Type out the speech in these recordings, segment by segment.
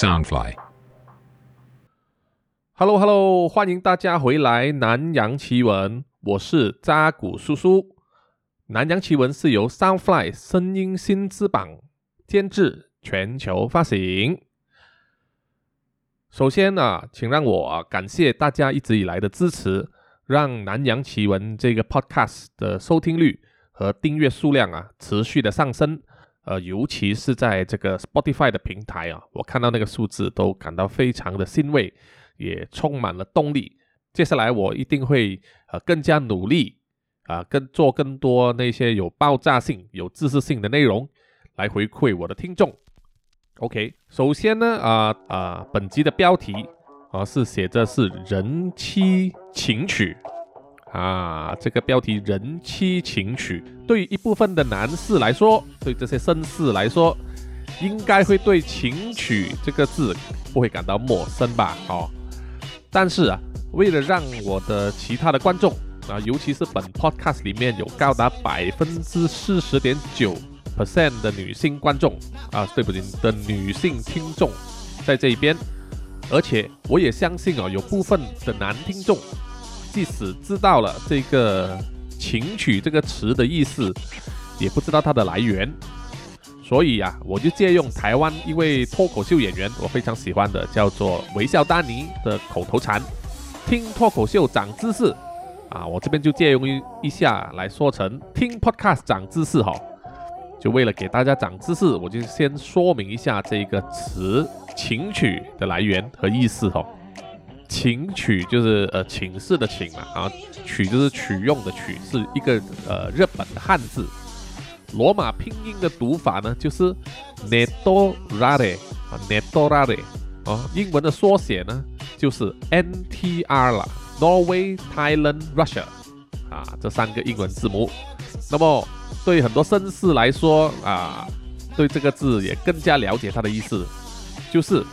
Soundfly。Hello Hello，欢迎大家回来南洋奇闻，我是扎古叔叔。南洋奇闻是由 Soundfly 声音新知榜监制，全球发行。首先呢、请让我感谢大家一直以来的支持，让南洋奇闻这个 Podcast 的收听率和订阅数量啊持续的上升。呃，尤其是在这个 Spotify 的平台啊，我看到那个数字都感到非常的欣慰，也充满了动力。接下来我一定会呃更加努力啊，更做更多那些有爆炸性、有知识性的内容来回馈我的听众。OK，首先呢，啊、啊、本集的标题啊是写着是人妻情曲啊，这个标题人妻情曲，对于一部分的男士来说，对这些绅士来说，应该会对情曲这个字不会感到陌生吧？哦，但是啊，为了让我的其他的观众啊，尤其是本 podcast 里面有高达百分之四十点九 percent 的女性观众啊，对不起的女性听众在这一边，而且我也相信啊，有部分的男听众，即使知道了这个情曲这个词的意思，也不知道它的来源。所以啊，我就借用台湾一位脱口秀演员，我非常喜欢的，叫做微笑丹尼的口头禅：“听脱口秀长知识。”啊，我这边就借用一一下来说成“听 podcast 长知识”哈。就为了给大家长知识，我就先说明一下这个词“情曲”的来源和意思哈。琴曲就是呃寝室的寝嘛，啊，曲就是取用的取，是一个呃日本的汉字。罗马拼音的读法呢，就是 Nedorare 啊，Nedorare 哦，英文的缩写呢就是 NTR 啦，Norway、Thailand、Russia 啊，这三个英文字母。那么对很多绅士来说啊，对这个字也更加了解它的意思，就是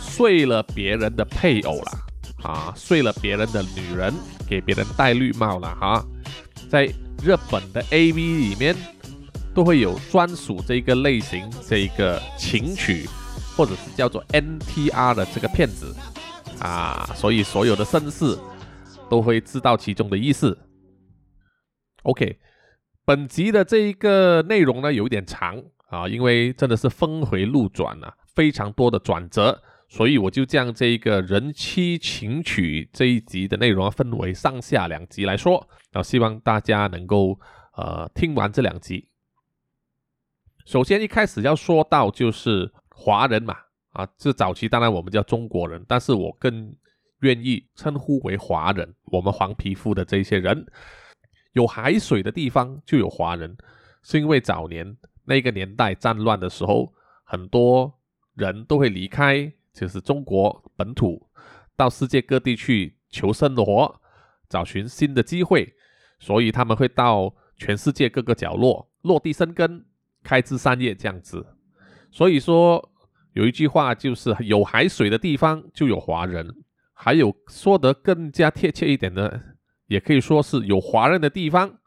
睡了别人的配偶啦，啊，睡了别人的女人，给别人戴绿帽了哈、在日本的 AV 里面。都会有专属这个类型这一个情曲，或者是叫做 NTR 的这个片子啊，所以所有的绅士都会知道其中的意思。OK，本集的这一个内容呢有一点长啊，因为真的是峰回路转啊，非常多的转折，所以我就将这一个人妻情曲这一集的内容分为上下两集来说，然后希望大家能够呃听完这两集。首先一开始要说到就是华人嘛，啊，这早期当然我们叫中国人，但是我更愿意称呼为华人。我们黄皮肤的这些人，有海水的地方就有华人，是因为早年那个年代战乱的时候，很多人都会离开就是中国本土，到世界各地去求生活，找寻新的机会，所以他们会到全世界各个角落落地生根。开枝散叶这样子，所以说有一句话就是有海水的地方就有华人，还有说得更加贴切一点的，也可以说是有华人的地方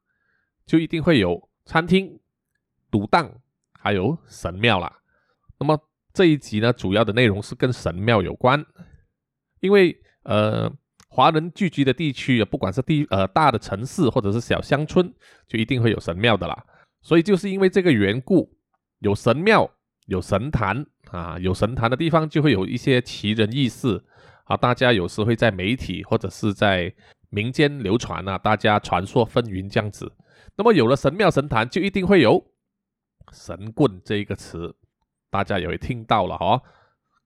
就一定会有餐厅、赌档，还有神庙啦。那么这一集呢，主要的内容是跟神庙有关，因为呃华人聚集的地区，不管是地呃大的城市或者是小乡村，就一定会有神庙的啦。所以就是因为这个缘故，有神庙、有神坛啊，有神坛的地方就会有一些奇人异事啊。大家有时会在媒体或者是在民间流传啊，大家传说纷纭这样子。那么有了神庙、神坛，就一定会有神棍这一个词，大家也会听到了哈、哦。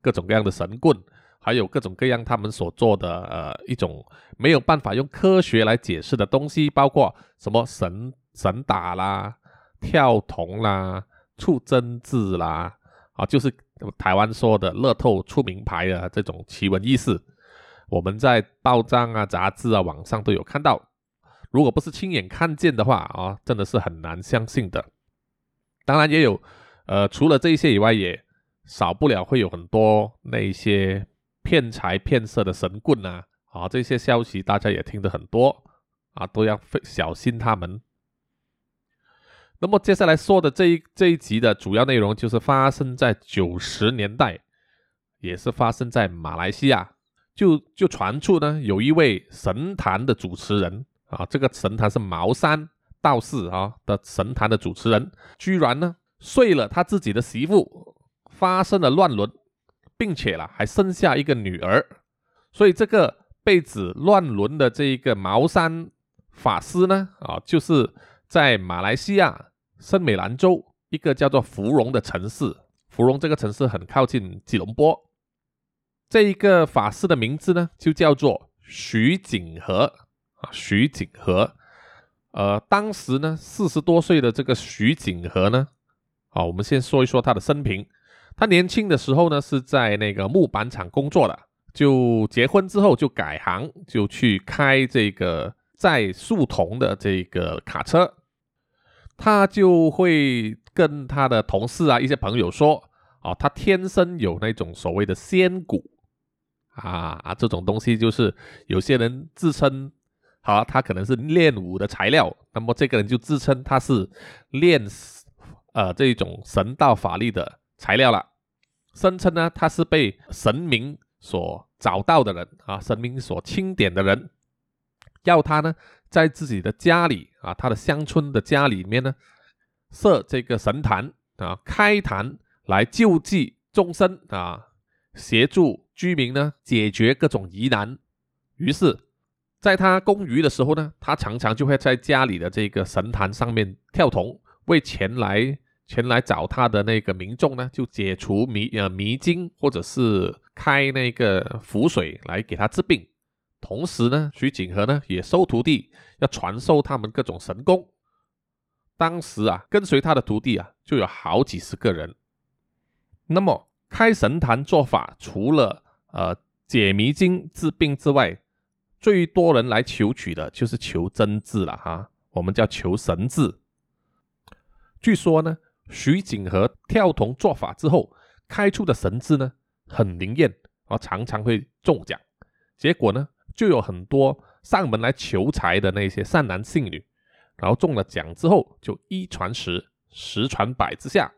各种各样的神棍，还有各种各样他们所做的呃一种没有办法用科学来解释的东西，包括什么神神打啦。跳铜啦、出真字啦，啊，就是台湾说的乐透出名牌的这种奇闻异事，我们在报章啊、杂志啊、网上都有看到。如果不是亲眼看见的话啊，真的是很难相信的。当然也有，呃，除了这些以外，也少不了会有很多那些骗财骗色的神棍啊，啊，这些消息大家也听得很多啊，都要小心他们。那么接下来说的这一这一集的主要内容就是发生在九十年代，也是发生在马来西亚，就就传出呢，有一位神坛的主持人啊，这个神坛是茅山道士啊的神坛的主持人，居然呢睡了他自己的媳妇，发生了乱伦，并且啦还生下一个女儿，所以这个被指乱伦的这一个茅山法师呢啊，就是在马来西亚圣美兰州一个叫做芙蓉的城市。芙蓉这个城市很靠近吉隆坡。这一个法师的名字呢，就叫做徐景和啊，徐景和。呃，当时呢，四十多岁的这个徐景和呢，啊，我们先说一说他的生平。他年轻的时候呢，是在那个木板厂工作的，就结婚之后就改行，就去开这个载树桐的这个卡车。他就会跟他的同事啊、一些朋友说：“哦，他天生有那种所谓的仙骨啊啊，这种东西就是有些人自称，好，他可能是练武的材料，那么这个人就自称他是练呃这种神道法力的材料了，声称呢他是被神明所找到的人啊，神明所钦点的人，要他呢。”在自己的家里啊，他的乡村的家里面呢，设这个神坛啊，开坛来救济众生啊，协助居民呢解决各种疑难。于是，在他供鱼的时候呢，他常常就会在家里的这个神坛上面跳童，为前来前来找他的那个民众呢，就解除迷呃迷津，或者是开那个符水来给他治病。同时呢，徐景和呢也收徒弟，要传授他们各种神功。当时啊，跟随他的徒弟啊就有好几十个人。那么开神坛做法，除了呃解迷津治病之外，最多人来求取的就是求真治了哈，我们叫求神治。据说呢，徐景和跳童做法之后，开出的神智呢很灵验，啊常常会中奖。结果呢？就有很多上门来求财的那些善男信女，然后中了奖之后，就一传十，十传百之下，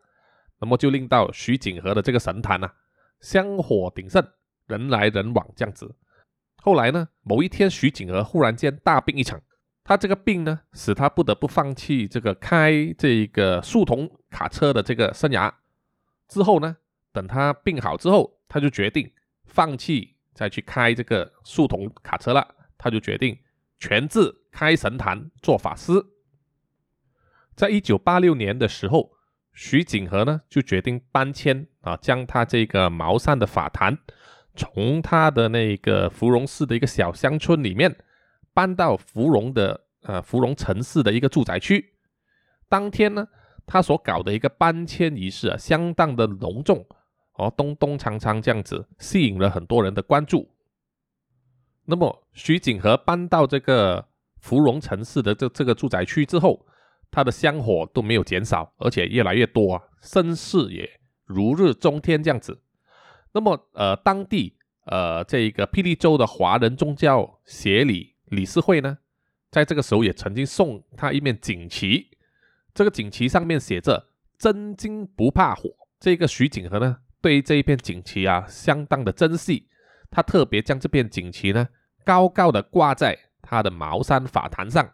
那么就令到徐景和的这个神坛呐，香火鼎盛，人来人往这样子。后来呢，某一天徐景和忽然间大病一场，他这个病呢，使他不得不放弃这个开这个树桐卡车的这个生涯。之后呢，等他病好之后，他就决定放弃。再去开这个树桐卡车了，他就决定全自开神坛做法师。在一九八六年的时候，徐景和呢就决定搬迁啊，将他这个茅山的法坛从他的那个芙蓉市的一个小乡村里面搬到芙蓉的呃芙蓉城市的一个住宅区。当天呢，他所搞的一个搬迁仪式啊，相当的隆重。哦，东东长长这样子，吸引了很多人的关注。那么，徐景和搬到这个芙蓉城市的这这个住宅区之后，他的香火都没有减少，而且越来越多啊，声势也如日中天这样子。那么，呃，当地呃这个霹雳州的华人宗教协理理事会呢，在这个时候也曾经送他一面锦旗，这个锦旗上面写着“真金不怕火”。这个徐景和呢。对这一片锦旗啊，相当的珍惜。他特别将这片锦旗呢，高高的挂在他的茅山法坛上，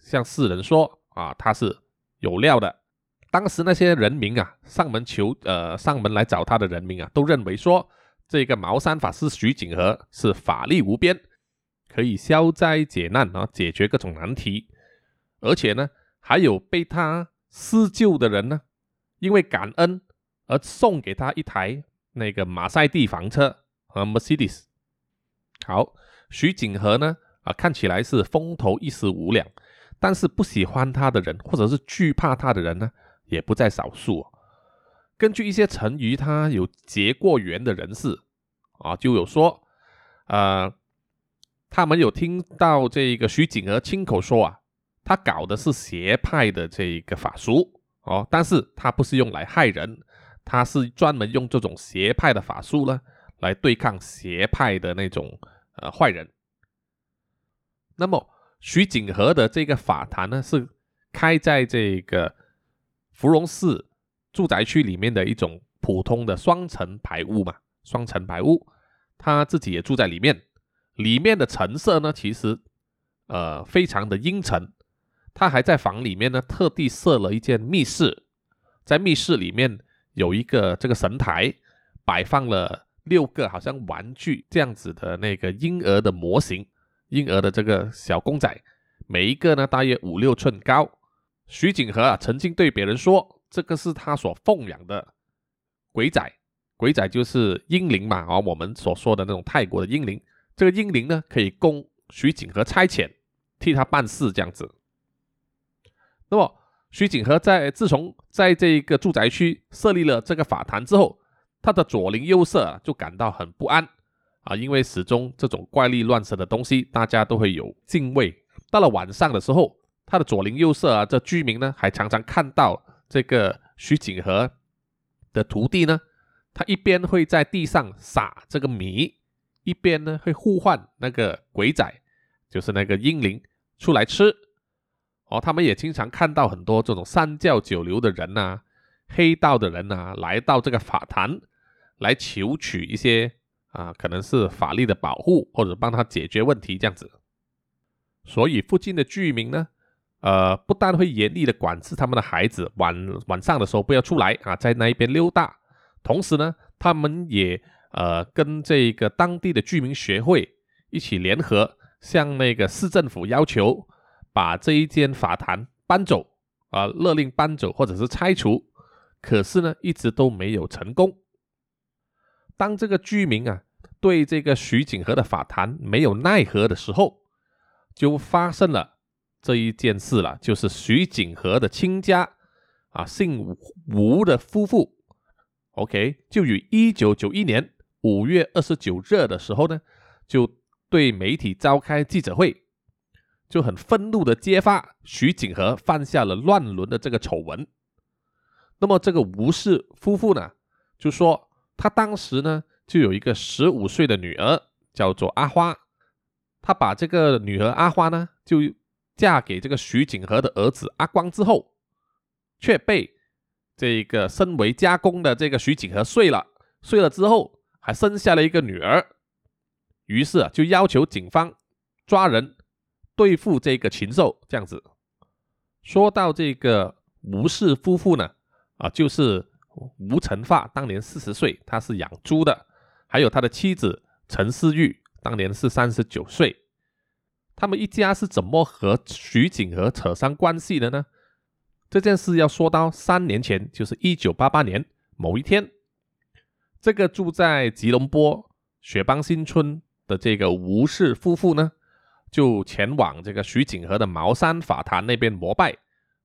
向世人说啊，他是有料的。当时那些人民啊，上门求呃，上门来找他的人民啊，都认为说，这个茅山法师徐景和是法力无边，可以消灾解难啊，解决各种难题。而且呢，还有被他施救的人呢，因为感恩。而送给他一台那个马赛蒂房车和 Mercedes。好，徐景和呢啊，看起来是风头一时无两，但是不喜欢他的人或者是惧怕他的人呢，也不在少数。根据一些曾与他有结过缘的人士啊，就有说，呃，他们有听到这个徐景和亲口说啊，他搞的是邪派的这一个法术哦，但是他不是用来害人。他是专门用这种邪派的法术呢，来对抗邪派的那种呃坏人。那么徐景和的这个法坛呢，是开在这个芙蓉寺住宅区里面的一种普通的双层排屋嘛，双层排屋，他自己也住在里面。里面的陈设呢，其实呃非常的阴沉。他还在房里面呢，特地设了一间密室，在密室里面有一个这个神台，摆放了六个好像玩具这样子的那个婴儿的模型，婴儿的这个小公仔，每一个呢大约五六寸高。徐景和啊曾经对别人说，这个是他所奉养的鬼仔，鬼仔就是婴灵嘛，啊我们所说的那种泰国的婴灵。这个英灵呢可以供徐景和差遣，替他办事这样子。那么，徐景和在自从在这个住宅区设立了这个法坛之后，他的左邻右舍啊就感到很不安啊，因为始终这种怪力乱神的东西，大家都会有敬畏。到了晚上的时候，他的左邻右舍啊，这居民呢，还常常看到这个徐景和的徒弟呢，他一边会在地上撒这个米，一边呢会呼唤那个鬼仔，就是那个阴灵出来吃。哦，他们也经常看到很多这种三教九流的人呐，黑道的人呐，来到这个法坛来求取一些啊，可能是法力的保护或者帮他解决问题这样子。所以附近的居民呢，呃，不但会严厉的管制他们的孩子，晚晚上的时候不要出来啊，在那一边溜达。同时呢，他们也呃跟这个当地的居民协会一起联合，向那个市政府要求。把这一间法坛搬走啊，勒令搬走或者是拆除，可是呢，一直都没有成功。当这个居民啊对这个徐景和的法坛没有奈何的时候，就发生了这一件事了，就是徐景和的亲家啊，姓吴的夫妇，OK，就于一九九一年五月二十九日的时候呢，就对媒体召开记者会。就很愤怒的揭发徐景和犯下了乱伦的这个丑闻。那么这个吴氏夫妇呢，就说他当时呢就有一个十五岁的女儿，叫做阿花。他把这个女儿阿花呢就嫁给这个徐景和的儿子阿光之后，却被这个身为家公的这个徐景和睡了。睡了之后还生下了一个女儿，于是啊就要求警方抓人。对付这个禽兽，这样子。说到这个吴氏夫妇呢，啊，就是吴成发，当年四十岁，他是养猪的；还有他的妻子陈思玉，当年是三十九岁。他们一家是怎么和徐景和扯上关系的呢？这件事要说到三年前，就是一九八八年某一天，这个住在吉隆坡雪邦新村的这个吴氏夫妇呢。就前往这个徐景和的茅山法坛那边膜拜，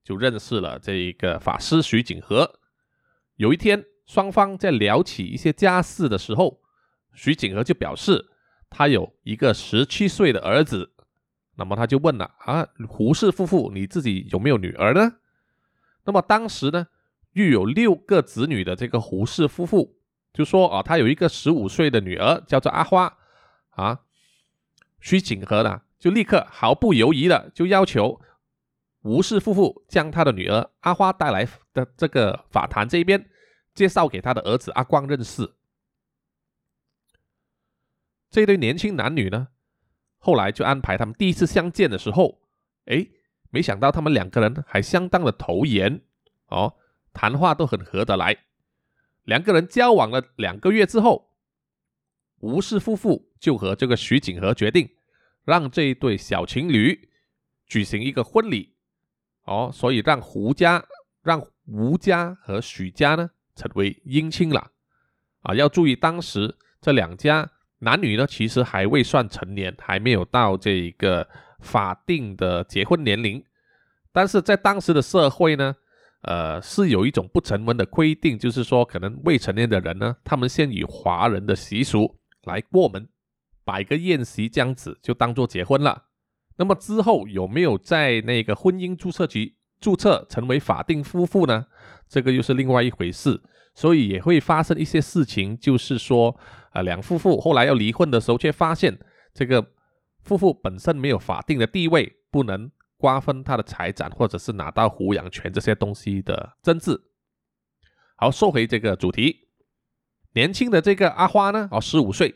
就认识了这一个法师徐景和。有一天，双方在聊起一些家事的时候，徐景和就表示他有一个十七岁的儿子。那么他就问了啊，胡氏夫妇，你自己有没有女儿呢？那么当时呢，育有六个子女的这个胡氏夫妇就说啊，他有一个十五岁的女儿，叫做阿花啊。徐景和呢？就立刻毫不犹豫的就要求吴氏夫妇将他的女儿阿花带来的这个法坛这边，介绍给他的儿子阿光认识。这对年轻男女呢，后来就安排他们第一次相见的时候，哎，没想到他们两个人还相当的投缘哦，谈话都很合得来。两个人交往了两个月之后，吴氏夫妇就和这个徐景和决定。让这一对小情侣举行一个婚礼哦，所以让胡家、让吴家和许家呢成为姻亲了啊！要注意，当时这两家男女呢，其实还未算成年，还没有到这个法定的结婚年龄。但是在当时的社会呢，呃，是有一种不成文的规定，就是说，可能未成年的人呢，他们先以华人的习俗来过门。摆个宴席这样子就当做结婚了。那么之后有没有在那个婚姻注册局注册成为法定夫妇呢？这个又是另外一回事。所以也会发生一些事情，就是说啊，两夫妇后来要离婚的时候，却发现这个夫妇本身没有法定的地位，不能瓜分他的财产，或者是拿到抚养权这些东西的争执。好，说回这个主题。年轻的这个阿花呢，哦，十五岁，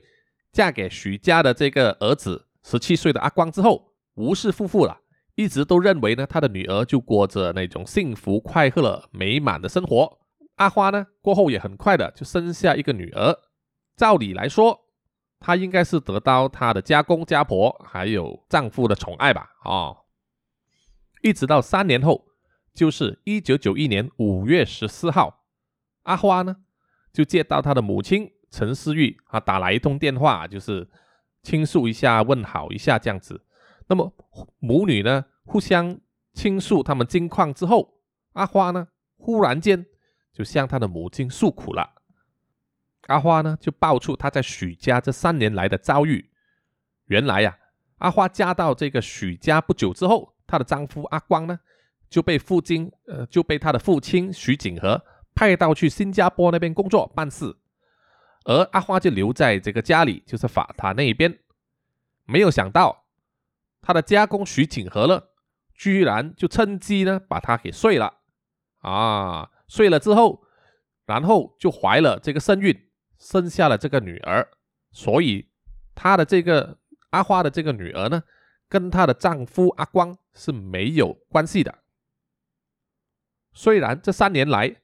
嫁给许家的这个儿子十七岁的阿光之后，吴氏夫妇了，一直都认为呢，他的女儿就过着那种幸福快乐美满的生活。阿花呢，过后也很快的就生下一个女儿。照理来说，她应该是得到她的家公家婆还有丈夫的宠爱吧？哦，一直到三年后，就是一九九一年五月十四号，阿花呢。就接到他的母亲陈思玉啊打来一通电话，就是倾诉一下、问好一下这样子。那么母女呢互相倾诉他们近况之后，阿花呢忽然间就向他的母亲诉苦了。阿花呢就爆出她在许家这三年来的遭遇。原来呀，阿花嫁到这个许家不久之后，她的丈夫阿光呢就被父亲呃就被他的父亲徐景和。派到去新加坡那边工作办事，而阿花就留在这个家里，就是法坛那一边。没有想到，他的家公徐景和呢，居然就趁机呢把他给睡了啊！睡了之后，然后就怀了这个身孕，生下了这个女儿。所以，她的这个阿花的这个女儿呢，跟她的丈夫阿光是没有关系的。虽然这三年来，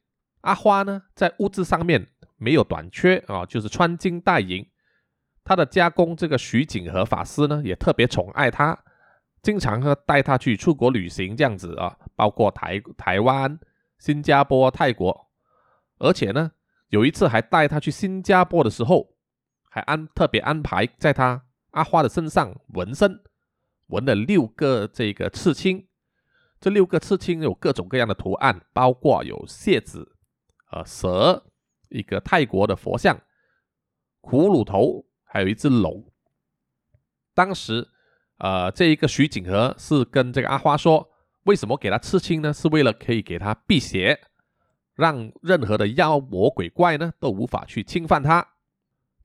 阿花呢，在物质上面没有短缺啊，就是穿金戴银。她的家公这个徐景和法师呢，也特别宠爱她，经常呢带她去出国旅行这样子啊，包括台台湾、新加坡、泰国，而且呢，有一次还带她去新加坡的时候，还安特别安排在她阿花的身上纹身，纹了六个这个刺青，这六个刺青有各种各样的图案，包括有蟹子。呃，蛇，一个泰国的佛像，骷髅头，还有一只龙。当时，呃，这一个徐景和是跟这个阿花说，为什么给他刺青呢？是为了可以给他辟邪，让任何的妖魔鬼怪呢都无法去侵犯他。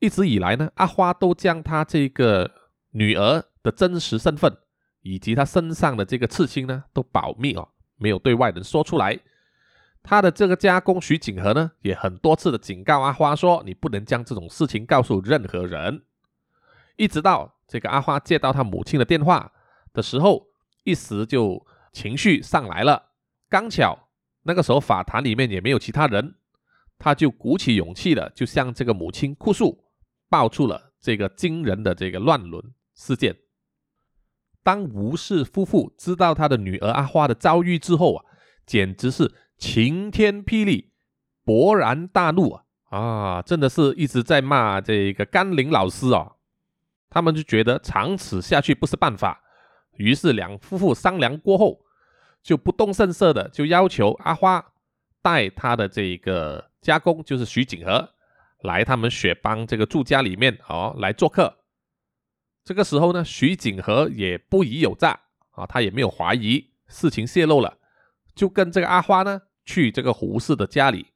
一直以来呢，阿花都将他这个女儿的真实身份以及他身上的这个刺青呢都保密哦，没有对外人说出来。他的这个家公徐景和呢，也很多次的警告阿花说：“你不能将这种事情告诉任何人。”一直到这个阿花接到他母亲的电话的时候，一时就情绪上来了。刚巧那个时候法坛里面也没有其他人，他就鼓起勇气的就向这个母亲哭诉，爆出了这个惊人的这个乱伦事件。当吴氏夫妇知道他的女儿阿花的遭遇之后啊，简直是。晴天霹雳，勃然大怒啊！啊，真的是一直在骂这个甘霖老师哦。他们就觉得长此下去不是办法，于是两夫妇商量过后，就不动声色的就要求阿花带他的这个家公，就是徐景和，来他们雪邦这个住家里面哦来做客。这个时候呢，徐景和也不疑有诈啊，他也没有怀疑事情泄露了，就跟这个阿花呢。去这个胡氏的家里，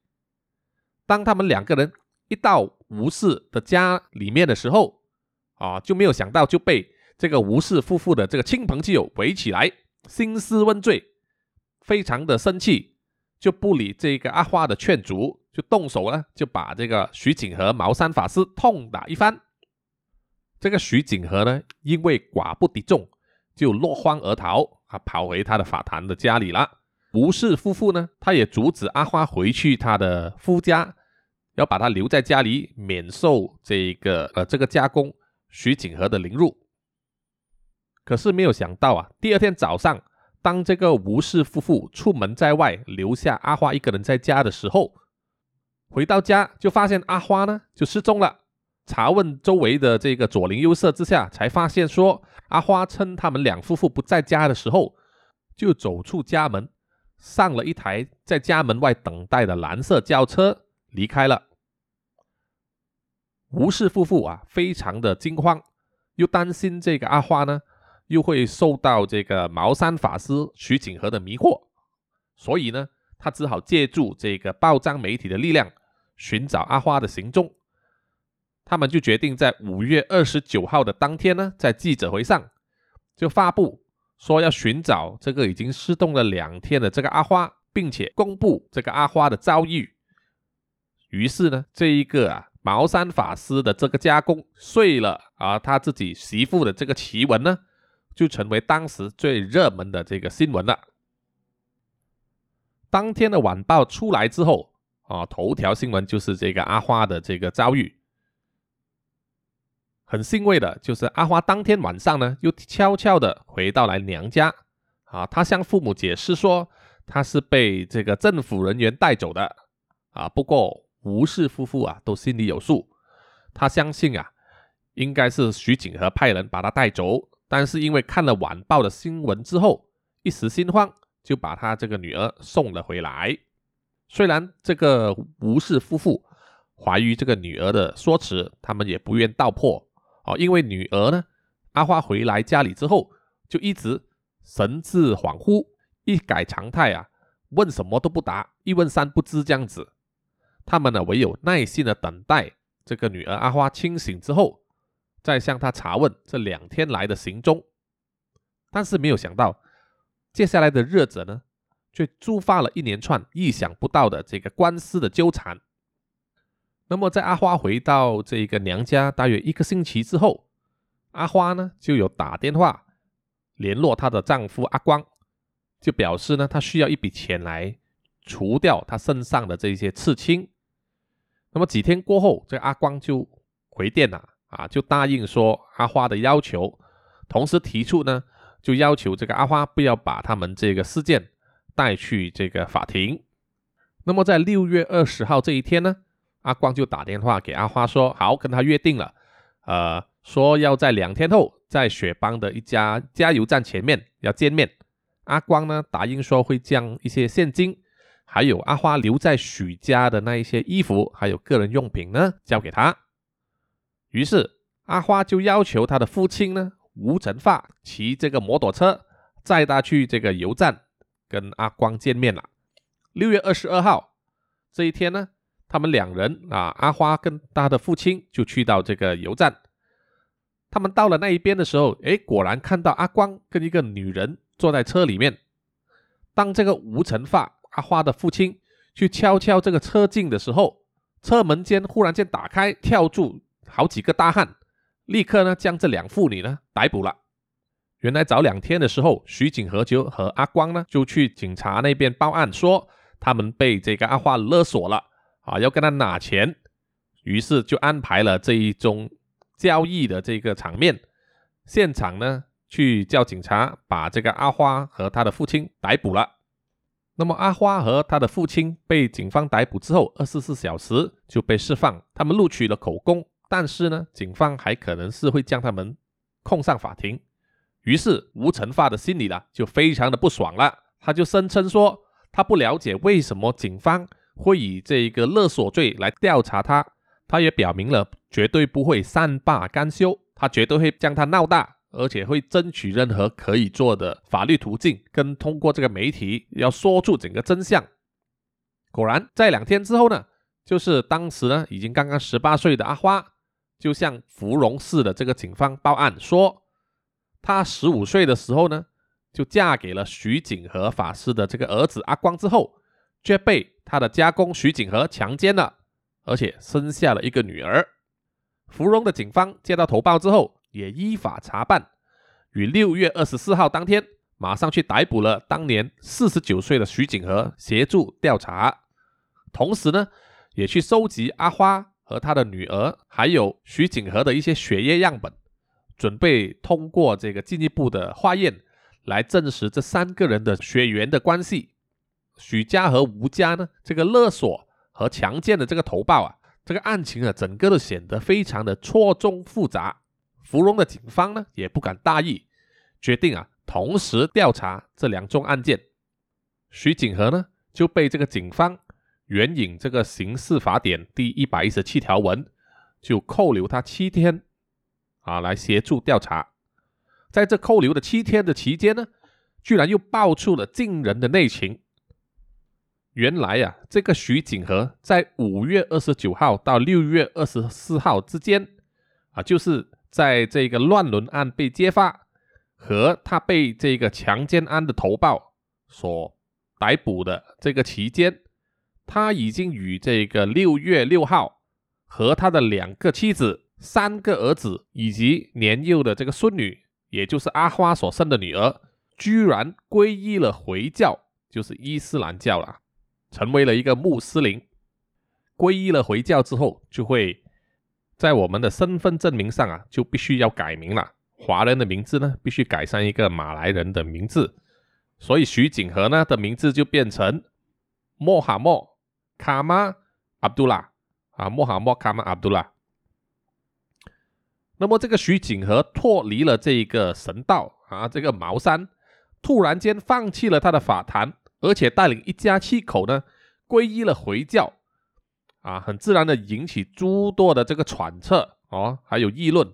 当他们两个人一到吴氏的家里面的时候，啊，就没有想到就被这个吴氏夫妇的这个亲朋戚友围起来兴师问罪，非常的生气，就不理这个阿花的劝阻，就动手呢，就把这个徐景和茅山法师痛打一番。这个徐景和呢，因为寡不敌众，就落荒而逃，啊，跑回他的法坛的家里了。吴氏夫妇呢，他也阻止阿花回去他的夫家，要把他留在家里，免受这个呃这个家公徐景和的凌辱。可是没有想到啊，第二天早上，当这个吴氏夫妇出门在外，留下阿花一个人在家的时候，回到家就发现阿花呢就失踪了。查问周围的这个左邻右舍之下，才发现说阿花趁他们两夫妇不在家的时候，就走出家门。上了一台在家门外等待的蓝色轿车，离开了。吴氏夫妇啊，非常的惊慌，又担心这个阿花呢，又会受到这个茅山法师徐景和的迷惑，所以呢，他只好借助这个报章媒体的力量，寻找阿花的行踪。他们就决定在五月二十九号的当天呢，在记者会上就发布。说要寻找这个已经失踪了两天的这个阿花，并且公布这个阿花的遭遇。于是呢，这一个啊茅山法师的这个家公睡了啊，他自己媳妇的这个奇闻呢，就成为当时最热门的这个新闻了。当天的晚报出来之后啊，头条新闻就是这个阿花的这个遭遇。很欣慰的就是阿花当天晚上呢，又悄悄的回到了娘家啊，她向父母解释说，她是被这个政府人员带走的啊。不过吴氏夫妇啊都心里有数，他相信啊，应该是徐景和派人把他带走，但是因为看了晚报的新闻之后，一时心慌。就把他这个女儿送了回来。虽然这个吴氏夫妇怀疑这个女儿的说辞，他们也不愿道破哦，因为女儿呢，阿花回来家里之后，就一直神志恍惚，一改常态啊，问什么都不答，一问三不知这样子。他们呢，唯有耐心的等待这个女儿阿花清醒之后，再向她查问这两天来的行踪。但是没有想到。接下来的日子呢，却触发了一连串意想不到的这个官司的纠缠。那么，在阿花回到这个娘家大约一个星期之后，阿花呢就有打电话联络她的丈夫阿光，就表示呢，她需要一笔钱来除掉她身上的这些刺青。那么几天过后，这阿光就回电了啊，就答应说阿花的要求，同时提出呢。就要求这个阿花不要把他们这个事件带去这个法庭。那么在六月二十号这一天呢，阿光就打电话给阿花说：“好，跟他约定了，呃，说要在两天后在雪邦的一家加油站前面要见面。”阿光呢答应说会将一些现金，还有阿花留在许家的那一些衣服，还有个人用品呢交给他。于是阿花就要求他的父亲呢。吴成发骑这个摩托车载他去这个油站跟阿光见面了。六月二十二号这一天呢，他们两人啊，阿花跟他的父亲就去到这个油站。他们到了那一边的时候，哎，果然看到阿光跟一个女人坐在车里面。当这个吴成发阿花的父亲去敲敲这个车镜的时候，车门间忽然间打开，跳出好几个大汉。立刻呢，将这两妇女呢逮捕了。原来早两天的时候，徐景和就和阿光呢就去警察那边报案，说他们被这个阿花勒索了啊，要跟他拿钱。于是就安排了这一宗交易的这个场面，现场呢去叫警察把这个阿花和他的父亲逮捕了。那么阿花和他的父亲被警方逮捕之后，二十四小时就被释放，他们录取了口供。但是呢，警方还可能是会将他们控上法庭。于是吴成发的心里呢，就非常的不爽了。他就声称说，他不了解为什么警方会以这个勒索罪来调查他。他也表明了绝对不会善罢甘休，他绝对会将他闹大，而且会争取任何可以做的法律途径，跟通过这个媒体要说出整个真相。果然，在两天之后呢，就是当时呢已经刚刚十八岁的阿花。就向芙蓉市的这个警方报案说，她十五岁的时候呢，就嫁给了徐景和法师的这个儿子阿光之后，却被他的家公徐景和强奸了，而且生下了一个女儿。芙蓉的警方接到投报之后，也依法查办，于六月二十四号当天，马上去逮捕了当年四十九岁的徐景和，协助调查，同时呢，也去收集阿花。和他的女儿，还有徐景和的一些血液样本，准备通过这个进一步的化验来证实这三个人的血缘的关系。许家和吴家呢，这个勒索和强奸的这个投报啊，这个案情啊，整个都显得非常的错综复杂。芙蓉的警方呢，也不敢大意，决定啊，同时调查这两宗案件。徐景和呢，就被这个警方。援引这个刑事法典第一百一十七条文，就扣留他七天，啊，来协助调查。在这扣留的七天的期间呢，居然又爆出了惊人的内情。原来呀，这个徐景和在五月二十九号到六月二十四号之间，啊，就是在这个乱伦案被揭发和他被这个强奸案的投报所逮捕的这个期间。他已经与这个六月六号和他的两个妻子、三个儿子以及年幼的这个孙女，也就是阿花所生的女儿，居然皈依了回教，就是伊斯兰教了，成为了一个穆斯林。皈依了回教之后，就会在我们的身份证明上啊，就必须要改名了。华人的名字呢，必须改上一个马来人的名字。所以徐景和呢的名字就变成穆罕默卡玛阿杜拉啊，穆罕默卡玛阿杜拉。那么这个徐景和脱离了这一个神道啊，这个茅山，突然间放弃了他的法坛，而且带领一家七口呢皈依了回教啊，很自然的引起诸多的这个揣测哦，还有议论。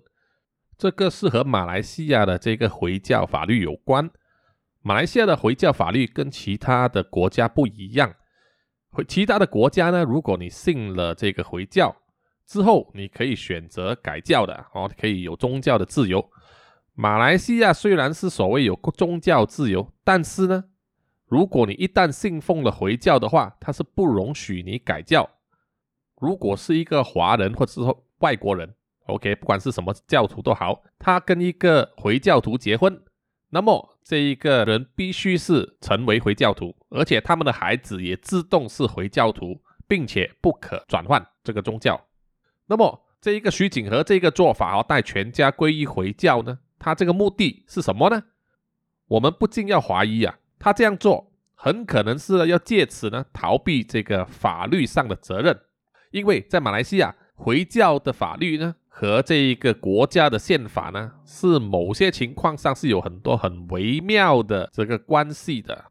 这个是和马来西亚的这个回教法律有关。马来西亚的回教法律跟其他的国家不一样。回其他的国家呢，如果你信了这个回教之后，你可以选择改教的哦，可以有宗教的自由。马来西亚虽然是所谓有宗教自由，但是呢，如果你一旦信奉了回教的话，他是不容许你改教。如果是一个华人或者说外国人，OK，不管是什么教徒都好，他跟一个回教徒结婚。那么这一个人必须是成为回教徒，而且他们的孩子也自动是回教徒，并且不可转换这个宗教。那么这一个徐景和这个做法哦，带全家皈依回教呢，他这个目的是什么呢？我们不禁要怀疑啊，他这样做很可能是要借此呢逃避这个法律上的责任，因为在马来西亚回教的法律呢。和这一个国家的宪法呢，是某些情况上是有很多很微妙的这个关系的。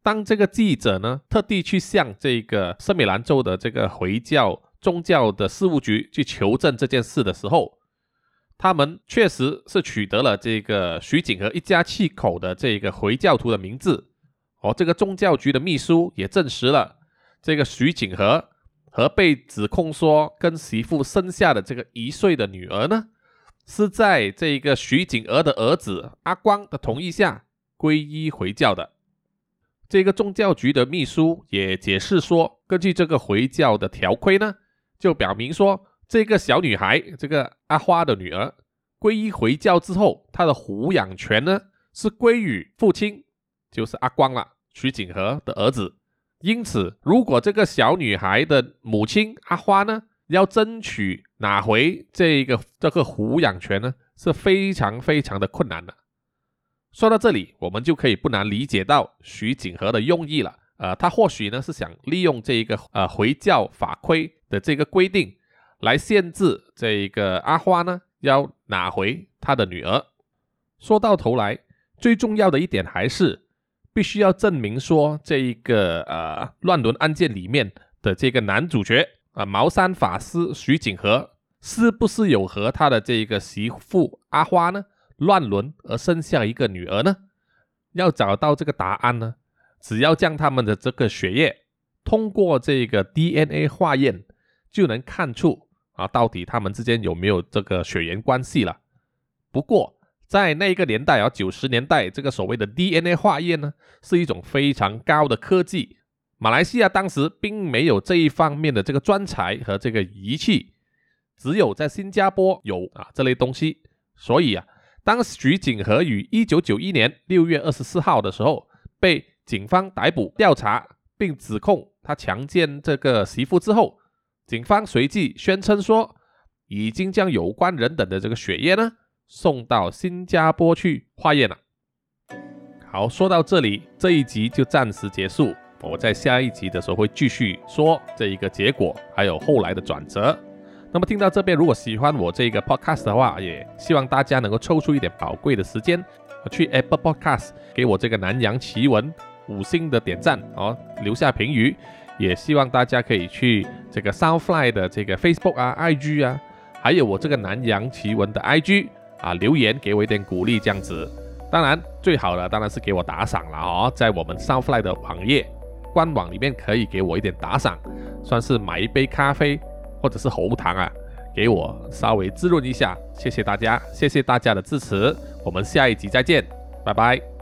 当这个记者呢，特地去向这个圣美兰州的这个回教宗教的事务局去求证这件事的时候，他们确实是取得了这个徐景和一家七口的这个回教徒的名字。哦，这个宗教局的秘书也证实了这个徐景和。和被指控说跟媳妇生下的这个一岁的女儿呢，是在这个徐景娥的儿子阿光的同意下皈依回教的。这个宗教局的秘书也解释说，根据这个回教的条规呢，就表明说，这个小女孩这个阿花的女儿皈依回教之后，她的抚养权呢是归于父亲，就是阿光了，徐景和的儿子。因此，如果这个小女孩的母亲阿花呢，要争取拿回这个这个抚养权呢，是非常非常的困难的。说到这里，我们就可以不难理解到徐景和的用意了。呃，他或许呢是想利用这一个呃回教法规的这个规定，来限制这一个阿花呢要拿回他的女儿。说到头来，最重要的一点还是。必须要证明说，这一个呃乱伦案件里面的这个男主角啊，茅山法师徐景和，是不是有和他的这个媳妇阿花呢乱伦而生下一个女儿呢？要找到这个答案呢，只要将他们的这个血液通过这个 DNA 化验，就能看出啊，到底他们之间有没有这个血缘关系了。不过，在那个年代啊，九十年代，这个所谓的 DNA 化验呢，是一种非常高的科技。马来西亚当时并没有这一方面的这个专才和这个仪器，只有在新加坡有啊这类东西。所以啊，当徐景和于一九九一年六月二十四号的时候被警方逮捕调查，并指控他强奸这个媳妇之后，警方随即宣称说，已经将有关人等的这个血液呢。送到新加坡去化验了。好，说到这里，这一集就暂时结束。我在下一集的时候会继续说这一个结果，还有后来的转折。那么听到这边，如果喜欢我这个 podcast 的话，也希望大家能够抽出一点宝贵的时间，去 Apple Podcast 给我这个南洋奇闻五星的点赞哦，留下评语。也希望大家可以去这个 Soundfly 的这个 Facebook 啊、IG 啊，还有我这个南洋奇闻的 IG。啊，留言给我一点鼓励，这样子。当然，最好的当然是给我打赏了哦，在我们 Soundfly 的网页官网里面可以给我一点打赏，算是买一杯咖啡或者是喉糖啊，给我稍微滋润一下。谢谢大家，谢谢大家的支持，我们下一集再见，拜拜。